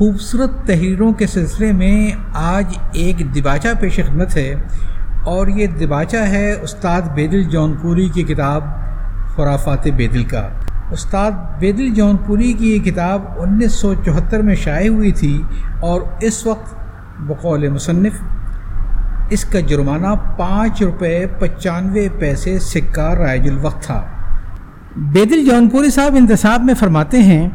خوبصورت تحریروں کے سلسلے میں آج ایک دباچہ پیش خدمت ہے اور یہ دباچہ ہے استاد بیدل جون پوری کی کتاب خرافات بیدل کا۔ استاد بیدل جون پوری کی یہ کتاب انیس سو چوہتر میں شائع ہوئی تھی اور اس وقت بقول مصنف اس کا جرمانہ پانچ روپے پچانوے پیسے سکہ رائج الوقت تھا۔ بیدل جون پوری صاحب انتصاب میں فرماتے ہیں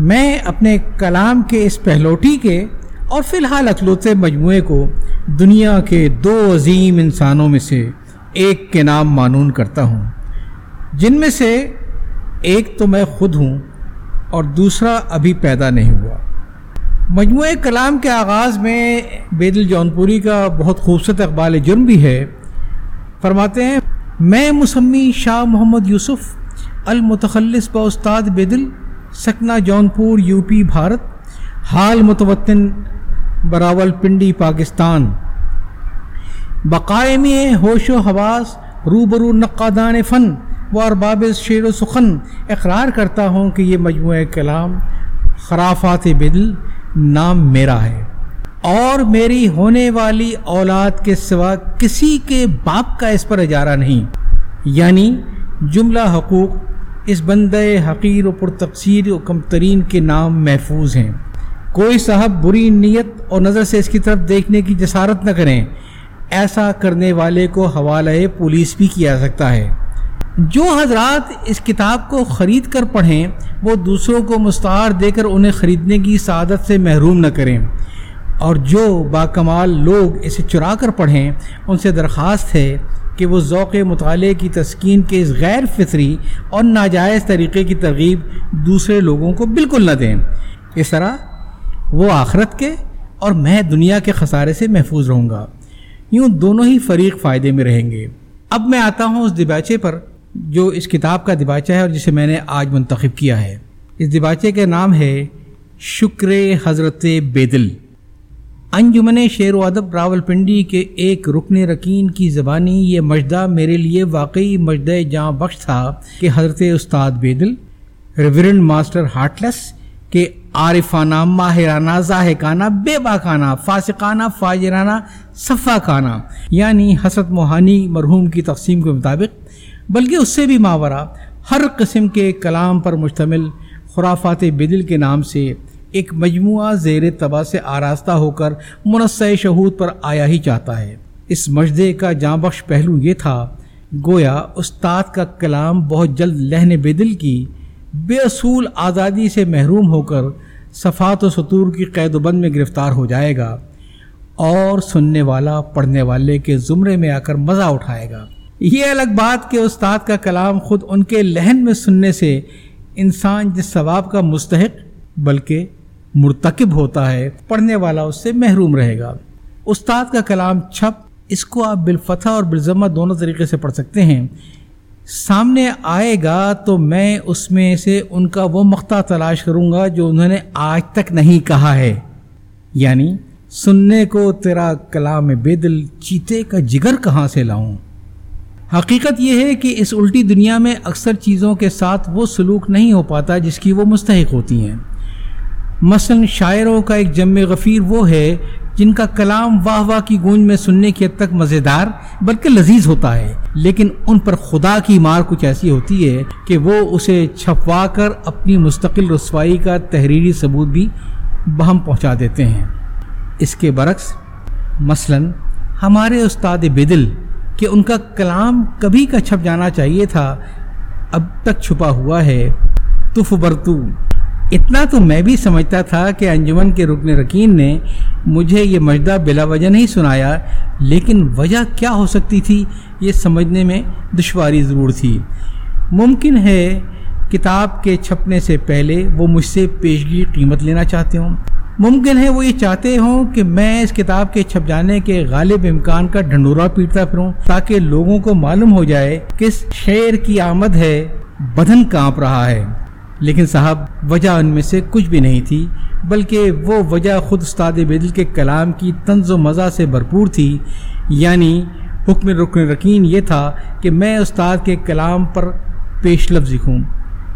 میں اپنے کلام کے اس پہلوٹی کے اور فی الحال اکلوتے مجموعے کو دنیا کے دو عظیم انسانوں میں سے ایک کے نام مانون کرتا ہوں۔ جن میں سے ایک تو میں خود ہوں اور دوسرا ابھی پیدا نہیں ہوا۔ مجموعہ کلام کے آغاز میں بیدل جون پوری کا بہت خوبصورت اقبال جرم بھی ہے۔ فرماتے ہیں، میں مسمی شاہ محمد یوسف، المتخلص با استاد بیدل سکنا جونپور، یو پی، بھارت، حال متوطن براول پنڈی، پاکستان۔ بقائمی ہوش و حواس، روبرو نقادان فن و ارباب شیر و سخن اقرار کرتا ہوں کہ یہ مجموعہ کلام خرافات بدل نام میرا ہے۔ اور میری ہونے والی اولاد کے سوا کسی کے باپ کا اس پر اجارہ نہیں یعنی جملہ حقوق اس بندے حقیر و پرتقسیر و کم ترین کے نام محفوظ ہیں۔ کوئی صاحب بری نیت اور نظر سے اس کی طرف دیکھنے کی جسارت نہ کریں۔ ایسا کرنے والے کو حوالہ پولیس بھی کیا سکتا ہے۔ جو حضرات اس کتاب کو خرید کر پڑھیں، وہ دوسروں کو مستعار دے کر انہیں خریدنے کی سعادت سے محروم نہ کریں۔ اور جو باکمال لوگ اسے چرا کر پڑھیں، ان سے درخواست ہے کہ وہ ذوق مطالعے کی تسکین کے اس غیر فطری اور ناجائز طریقے کی ترغیب دوسرے لوگوں کو بالکل نہ دیں۔ اس طرح وہ آخرت کے اور میں دنیا کے خسارے سے محفوظ رہوں گا۔ یوں دونوں ہی فریق فائدے میں رہیں گے۔ اب میں آتا ہوں اس دباچے پر جو اس کتاب کا دباچہ ہے اور جسے میں نے آج منتخب کیا ہے۔ اس دباچے کا نام ہے شکر حضرت بیدل۔ انجمن شیر و ادب راول پنڈی کے ایک رکن رکین کی زبانی یہ مجدہ میرے لیے واقعی مجدہ جاں بخش تھا کہ حضرت استاد بیدل ریورنڈ ماسٹر ہارٹلس کے عارفانہ، ماہرانہ ذاہکانہ بے باکانہ، فاسقانہ، فاجرانہ صفاقانہ یعنی حسرت موہانی مرحوم کی تقسیم کے مطابق، بلکہ اس سے بھی ماورہ، ہر قسم کے کلام پر مشتمل خرافات بدل کے نام سے ایک مجموعہ زیر تباہ سے آراستہ ہو کر منصع شہود پر آیا ہی چاہتا ہے۔ اس مجدے کا جاں بخش پہلو یہ تھا، گویا استاد کا کلام بہت جلد لہن بدل کی بے اصول آزادی سے محروم ہو کر صفات و سطور کی قید و بند میں گرفتار ہو جائے گا اور سننے والا، پڑھنے والے کے زمرے میں آ کر مزہ اٹھائے گا۔ یہ الگ بات کہ استاد کا کلام خود ان کے لہن میں سننے سے انسان جس ثواب کا مستحق، بلکہ مرتکب ہوتا ہے، پڑھنے والا اس سے محروم رہے گا۔ استاد کا کلام چھپ، اس کو آپ بالفتح اور بالضمہ دونوں طریقے سے پڑھ سکتے ہیں۔ سامنے آئے گا تو میں اس میں سے ان کا وہ مقطع تلاش کروں گا جو انہوں نے آج تک نہیں کہا ہے۔ یعنی سننے کو تیرا کلام بے دل، چیتے کا جگر کہاں سے لاؤں؟ حقیقت یہ ہے کہ اس الٹی دنیا میں اکثر چیزوں کے ساتھ وہ سلوک نہیں ہو پاتا جس کی وہ مستحق ہوتی ہیں۔ مثلا شاعروں کا ایک جم غفیر وہ ہے جن کا کلام واہ واہ کی گونج میں سننے کی حد تک مزیدار بلکہ لذیذ ہوتا ہے۔ لیکن ان پر خدا کی مار کچھ ایسی ہوتی ہے کہ وہ اسے چھپوا کر اپنی مستقل رسوائی کا تحریری ثبوت بھی بہم پہنچا دیتے ہیں۔ اس کے برعکس، مثلا ہمارے استاد بدل کہ ان کا کلام کبھی کا چھپ جانا چاہیے تھا، اب تک چھپا ہوا ہے۔ تف برتو۔ اتنا تو میں بھی سمجھتا تھا کہ انجمن کے رکن رکین نے مجھے یہ مجدہ بلا وجہ نہیں سنایا، لیکن وجہ کیا ہو سکتی تھی، یہ سمجھنے میں دشواری ضرور تھی۔ ممکن ہے کتاب کے چھپنے سے پہلے وہ مجھ سے پیشگی قیمت لینا چاہتے ہوں۔ ممکن ہے وہ یہ چاہتے ہوں کہ میں اس کتاب کے چھپ جانے کے غالب امکان کا ڈھنڈورا پیٹتا پھروں، تاکہ لوگوں کو معلوم ہو جائے کس شعر کی آمد ہے، بدن کانپ رہا ہے۔ لیکن صاحب، وجہ ان میں سے کچھ بھی نہیں تھی، بلکہ وہ وجہ خود استاد بدل کے کلام کی طنز و مزہ سے بھرپور تھی۔ یعنی حکم رکن رکین یہ تھا کہ میں استاد کے کلام پر پیش لفظ لکھوں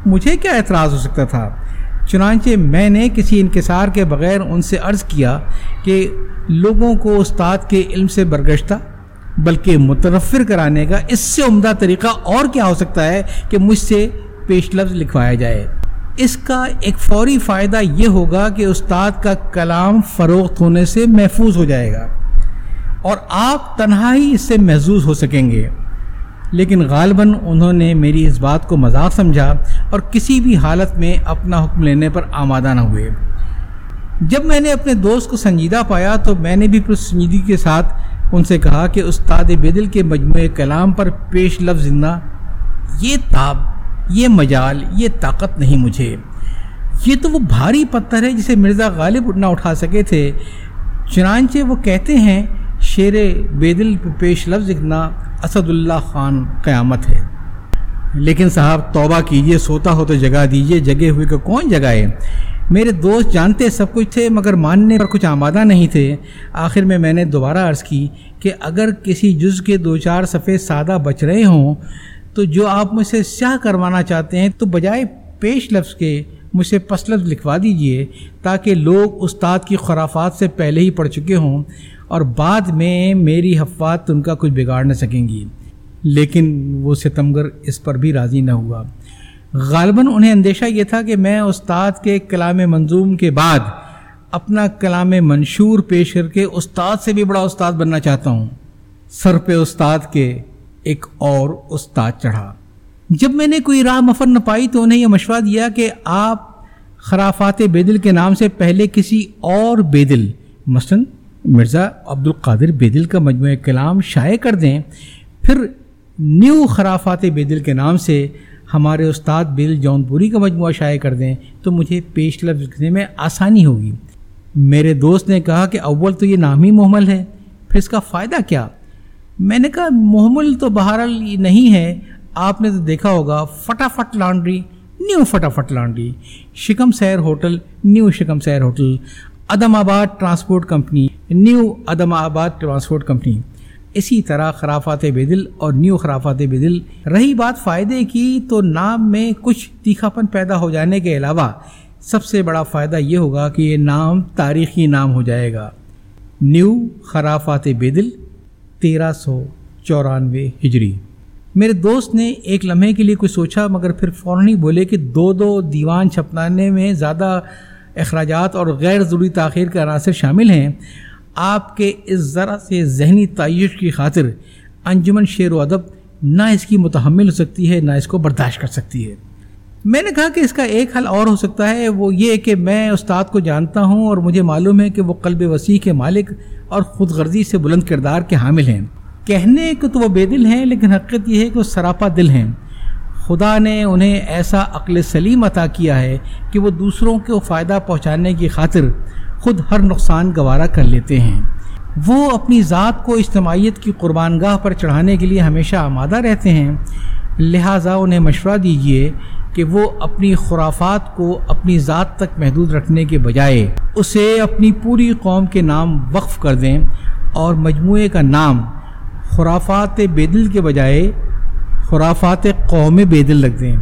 مجھے کیا اعتراض ہو سکتا تھا؟ چنانچہ میں نے کسی انکسار کے بغیر ان سے عرض کیا کہ لوگوں کو استاد کے علم سے برگشتہ، بلکہ مترفر کرانے کا اس سے عمدہ طریقہ اور کیا ہو سکتا ہے کہ مجھ سے پیش لفظ لکھوایا جائے۔ اس کا ایک فوری فائدہ یہ ہوگا کہ استاد کا کلام فروخت ہونے سے محفوظ ہو جائے گا اور آپ تنہا ہی اس سے محظوظ ہو سکیں گے۔ لیکن غالباً انہوں نے میری اس بات کو مذاق سمجھا اور کسی بھی حالت میں اپنا حکم لینے پر آمادہ نہ ہوئے۔ جب میں نے اپنے دوست کو سنجیدہ پایا تو میں نے بھی پھر سنجیدگی کے ساتھ ان سے کہا کہ استاد بدل کے مجموعے کلام پر پیش لفظ زندہ۔ یہ تاب یہ مجال، یہ طاقت نہیں مجھے۔ یہ تو وہ بھاری پتھر ہے جسے مرزا غالب نہ اٹھا سکے تھے۔ چنانچہ وہ کہتے ہیں، شیر بیدل پیش لفظ لکھنا اسد اللہ خان قیامت ہے۔ لیکن صاحب، توبہ کیجیے، سوتا ہو تو جگہ دیجیے جگہ ہوئے کہ کون جگہ میرے دوست جانتے سب کچھ تھے، مگر ماننے پر کچھ آمادہ نہیں تھے۔ آخر میں میں نے دوبارہ عرض کی کہ اگر کسی جز کے دو چار صفحے سادہ بچ رہے ہوں تو جو آپ مجھ سے سیاہ کروانا چاہتے ہیں، تو بجائے پیش لفظ کے مجھ سے پس لفظ لکھوا دیجیے، تاکہ لوگ استاد کی خرافات سے پہلے ہی پڑھ چکے ہوں اور بعد میں میری حفات ان کا کچھ بگاڑ نہ سکیں گی۔ لیکن وہ ستمگر اس پر بھی راضی نہ ہوا۔ غالباً انہیں اندیشہ یہ تھا کہ میں استاد کے کلام منظوم کے بعد اپنا کلام منشور پیش کر کے استاد سے بھی بڑا استاد بننا چاہتا ہوں۔ سر پہ استاد کے ایک اور استاد چڑھا۔ جب میں نے کوئی راہ مفر نہ پائی تو انہیں یہ مشورہ دیا کہ آپ خرافات بیدل کے نام سے پہلے کسی اور بیدل، مثلا مرزا عبد القادر بیدل کا مجموعہ کلام شائع کر دیں، پھر نیو خرافات بیدل کے نام سے ہمارے استاد بیدل جون پوری کا مجموعہ شائع کر دیں تو مجھے پیش لفظ لکھنے میں آسانی ہوگی۔ میرے دوست نے کہا کہ اول تو یہ نام ہی محمل ہے، پھر اس کا فائدہ کیا؟ میں نے کہا محمل تو بہرحال نہیں ہے، آپ نے تو دیکھا ہوگا، فٹافٹ لانڈری، نیو فٹافٹ لانڈری۔ شکم سیر ہوٹل، نیو شکم سیر ہوٹل۔ عدم آباد ٹرانسپورٹ کمپنی، نیو عدم آباد ٹرانسپورٹ کمپنی۔ اسی طرح خرافات بدل اور نیو خرافات بدل رہی بات فائدے کی تو نام میں کچھ تیکھاپن پیدا ہو جانے کے علاوہ، سب سے بڑا فائدہ یہ ہوگا کہ یہ نام تاریخی نام ہو جائے گا۔ نیو خرافات بدل تیرہ سو چورانوے ہجری۔ میرے دوست نے ایک لمحے کے لیے کچھ سوچا، مگر پھر فوراً ہی بولے کہ دو دو دیوان چھپنانے میں زیادہ اخراجات اور غیر ضروری تاخیر کے عناصر شامل ہیں۔ آپ کے اس ذرا سے ذہنی تعیش کی خاطر انجمن شعر و ادب نہ اس کی متحمل ہو سکتی ہے، نہ اس کو برداشت کر سکتی ہے۔ میں نے کہا کہ اس کا ایک حل اور ہو سکتا ہے، وہ یہ کہ میں استاد کو جانتا ہوں اور مجھے معلوم ہے کہ وہ قلب وسیع کے مالک اور خود غرضی سے بلند کردار کے حامل ہیں۔ کہنے کو تو وہ بے دل ہیں، لیکن حقیقت یہ ہے کہ وہ سراپا دل ہیں۔ خدا نے انہیں ایسا عقل سلیم عطا کیا ہے کہ وہ دوسروں کو فائدہ پہنچانے کی خاطر خود ہر نقصان گوارا کر لیتے ہیں۔ وہ اپنی ذات کو اجتماعیت کی قربان گاہ پر چڑھانے کے لیے ہمیشہ آمادہ رہتے ہیں۔ لہٰذا انہیں مشورہ دیجیے کہ وہ اپنی خرافات کو اپنی ذات تک محدود رکھنے کے بجائے اسے اپنی پوری قوم کے نام وقف کر دیں اور مجموعے کا نام خرافات بیدل کے بجائے خرافات قوم بیدل رکھ دیں۔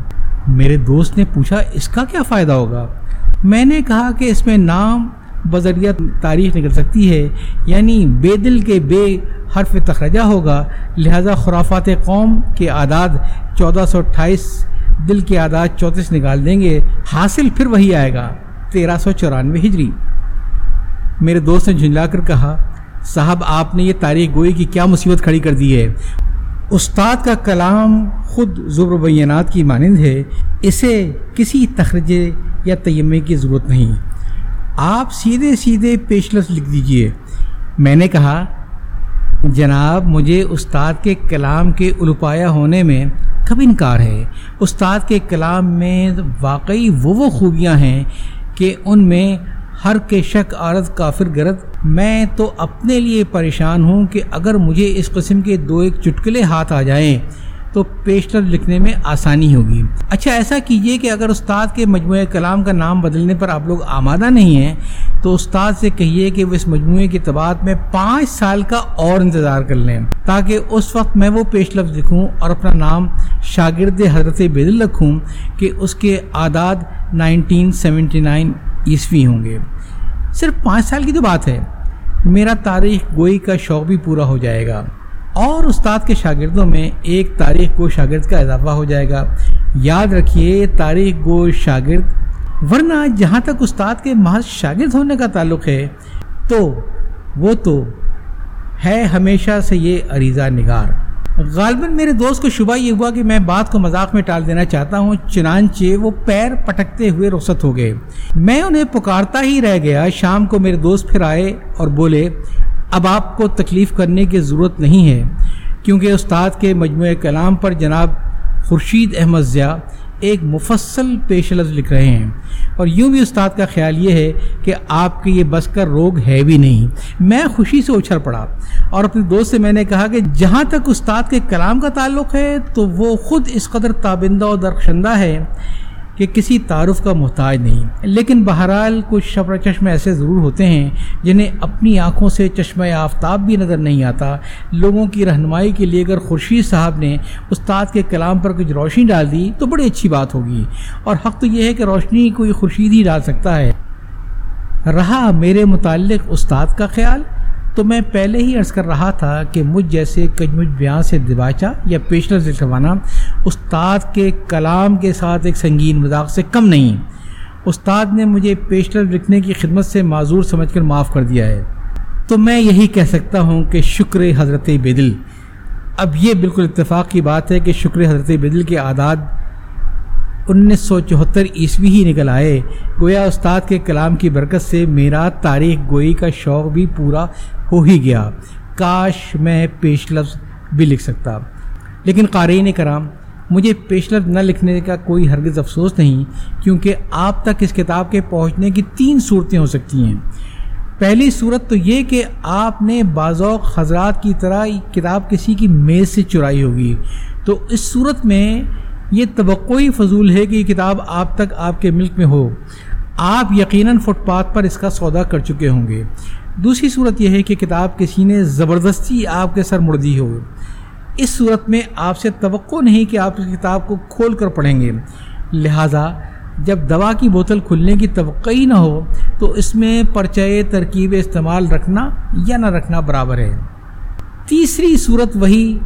میرے دوست نے پوچھا، اس کا کیا فائدہ ہوگا؟ میں نے کہا کہ اس میں نام بذریعہ تاریخ نکل سکتی ہے یعنی بے دل کے بے حرف تخرجہ ہوگا، لہذا خرافات قوم کے اعداد چودہ سو اٹھائیس دل کے اعداد چونتیس نکال دیں گے، حاصل پھر وہی آئے گا، تیرہ سو چورانوے ہجری۔ میرے دوست نے جھنجلا کر کہا، صاحب، آپ نے یہ تاریخ گوئی کی کیا مصیبت کھڑی کر دی ہے۔ استاد کا کلام خود زبر بینات کی مانند ہے، اسے کسی تخرجے یا تیمے کی ضرورت نہیں۔ آپ سیدھے سیدھے پیشلس لکھ دیجیے۔ میں نے کہا، جناب، مجھے استاد کے کلام کے الپایا ہونے میں کب انکار ہے؟ استاد کے کلام میں واقعی وہ وہ خوبیاں ہیں کہ ان میں ہر کے شک، عارض، کافر گرد میں تو اپنے لیے پریشان ہوں کہ اگر مجھے اس قسم کے دو ایک چٹکلے ہاتھ آ جائیں۔ تو پیش لفظ لکھنے میں آسانی ہوگی۔ اچھا ایسا کیجیے کہ اگر استاد کے مجموعہ کلام کا نام بدلنے پر آپ لوگ آمادہ نہیں ہیں، تو استاد سے کہیے کہ وہ اس مجموعے کی تباعت میں پانچ سال کا اور انتظار کر لیں، تاکہ اس وقت میں وہ پیش لفظ لکھوں اور اپنا نام شاگرد حضرت بدل رکھوں کہ اس کے اعداد نائنٹین سیونٹی نائن عیسوی ہوں گے۔ صرف پانچ سال کی تو بات ہے۔ میرا تاریخ گوئی کا شوق بھی پورا ہو جائے گا۔ اور استاد کے شاگردوں میں ایک تاریخ گو شاگرد کا اضافہ ہو جائے گا۔ یاد رکھیے، تاریخ گو شاگرد، ورنہ جہاں تک استاد کے محض شاگرد ہونے کا تعلق ہے، تو وہ تو ہے ہمیشہ سے یہ عریضہ نگار۔ غالباً میرے دوست کو شبہ یہ ہوا کہ میں بات کو مذاق میں ٹال دینا چاہتا ہوں، چنانچہ وہ پیر پٹکتے ہوئے رخصت ہو گئے۔ میں انہیں پکارتا ہی رہ گیا، شام کو میرے دوست پھر آئے اور بولے اب آپ کو تکلیف کرنے کی ضرورت نہیں ہے، کیونکہ استاد کے مجموعہ کلام پر جناب خورشید احمد ضیاء ایک مفصل پیش لفظ لکھ رہے ہیں۔ اور یوں بھی استاد کا خیال یہ ہے کہ آپ کے یہ بس کا روگ ہے بھی نہیں۔ میں خوشی سے اچھل پڑا اور اپنے دوست سے میں نے کہا کہ جہاں تک استاد کے کلام کا تعلق ہے تو وہ خود اس قدر تابندہ و درخشندہ ہے۔ کہ کسی تعارف کا محتاج نہیں۔ لیکن بہرحال کچھ شفر چشم ایسے ضرور ہوتے ہیں جنہیں اپنی آنکھوں سے چشمہ آفتاب بھی نظر نہیں آتا۔ لوگوں کی رہنمائی کے لیے اگر خورشید صاحب نے استاد کے کلام پر کچھ روشنی ڈال دی تو بڑی اچھی بات ہوگی۔ اور حق تو یہ ہے کہ روشنی کوئی خورشید ہی ڈال سکتا ہے۔ رہا میرے متعلق استاد کا خیال؟ تو میں پہلے ہی عرض کر رہا تھا کہ مجھ جیسے کجمج بیان سے دباچہ یا پیشنر لکھوانا استاد کے کلام کے ساتھ ایک سنگین مذاق سے کم نہیں۔ استاد نے مجھے پیشنر لکھنے کی خدمت سے معذور سمجھ کر معاف کر دیا ہے۔ تو میں یہی کہہ سکتا ہوں کہ شکر حضرت بدل اب یہ بالکل اتفاق کی بات ہے کہ شکر حضرت بدل کے اعداد انیس سو چوہتر عیسوی ہی نکل آئے۔ گویا استاد کے کلام کی برکت سے میرا تاریخ گوئی کا شوق بھی پورا ہو ہی گیا۔ کاش میں پیش لفظ بھی لکھ سکتا۔ لیکن قارئین کرام مجھے پیش لفظ نہ لکھنے کا کوئی ہرگز افسوس نہیں، کیونکہ آپ تک اس کتاب کے پہنچنے کی تین صورتیں ہو سکتی ہیں۔ پہلی صورت تو یہ کہ آپ نے بعضوق حضرات کی طرح کتاب کسی کی میز سے چرائی ہوگی۔ تو اس صورت میں یہ توقعی فضول ہے کہ یہ کتاب آپ تک آپ کے ملک میں ہو۔ آپ یقیناً فٹ پاتھ پر اس کا سودا کر چکے ہوں گے۔ دوسری صورت یہ ہے کہ کتاب کسی نے زبردستی آپ کے سر مڑ دی ہو۔ اس صورت میں آپ سے توقع نہیں کہ آپ اس کتاب کو کھول کر پڑھیں گے۔ لہٰذا جب دوا کی بوتل کھلنے کی توقع ہی نہ ہو تو اس میں پرچے ترکیب استعمال رکھنا یا نہ رکھنا برابر ہے۔ تیسری صورت وہی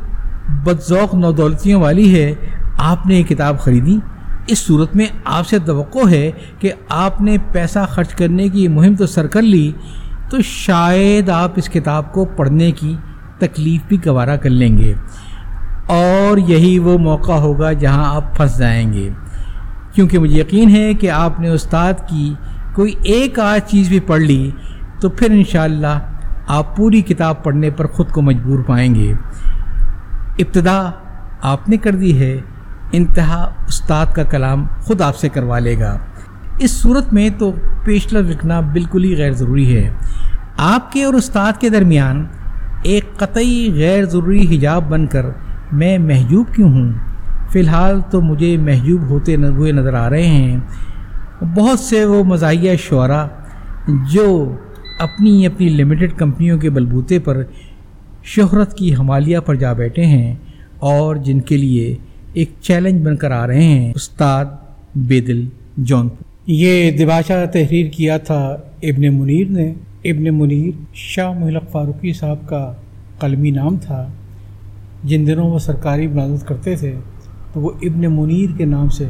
بدذوق نودولتیوں والی ہے، آپ نے یہ کتاب خریدی۔ اس صورت میں آپ سے توقع ہے کہ آپ نے پیسہ خرچ کرنے کی مہم تو سر کر لی، تو شاید آپ اس کتاب کو پڑھنے کی تکلیف بھی گوارا کر لیں گے۔ اور یہی وہ موقع ہوگا جہاں آپ پھنس جائیں گے۔ کیونکہ مجھے یقین ہے کہ آپ نے استاد کی کوئی ایک آدھ چیز بھی پڑھ لی، تو پھر انشاءاللہ آپ پوری کتاب پڑھنے پر خود کو مجبور پائیں گے۔ ابتدا آپ نے کر دی ہے، انتہا استاد کا کلام خود آپ سے کروا لے گا۔ اس صورت میں تو پیشلر لکھنا بالکل ہی غیر ضروری ہے۔ آپ کے اور استاد کے درمیان ایک قطعی غیر ضروری حجاب بن کر میں محجوب کیوں ہوں؟ فی الحال تو مجھے محجوب ہوتے ہوئے نظر آ رہے ہیں۔ بہت سے وہ مزاحیہ شعرا جو اپنی اپنی لمیٹڈ کمپنیوں کے بلبوتے پر شہرت کی حمالیہ پر جا بیٹھے ہیں اور جن کے لیے ایک چیلنج بن کر آ رہے ہیں۔ استاد بیدل جون یہ دباشا تحریر کیا تھا ابن منیر نے؟ ابن منیر شاہ محلق فاروقی صاحب کا قلمی نام تھا۔ جن دنوں وہ سرکاری ملازمت کرتے تھے، تو وہ ابن منیر کے نام سے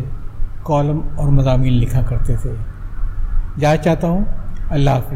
کالم اور مضامین لکھا کرتے تھے۔ جا چاہتا ہوں، اللہ حافظ۔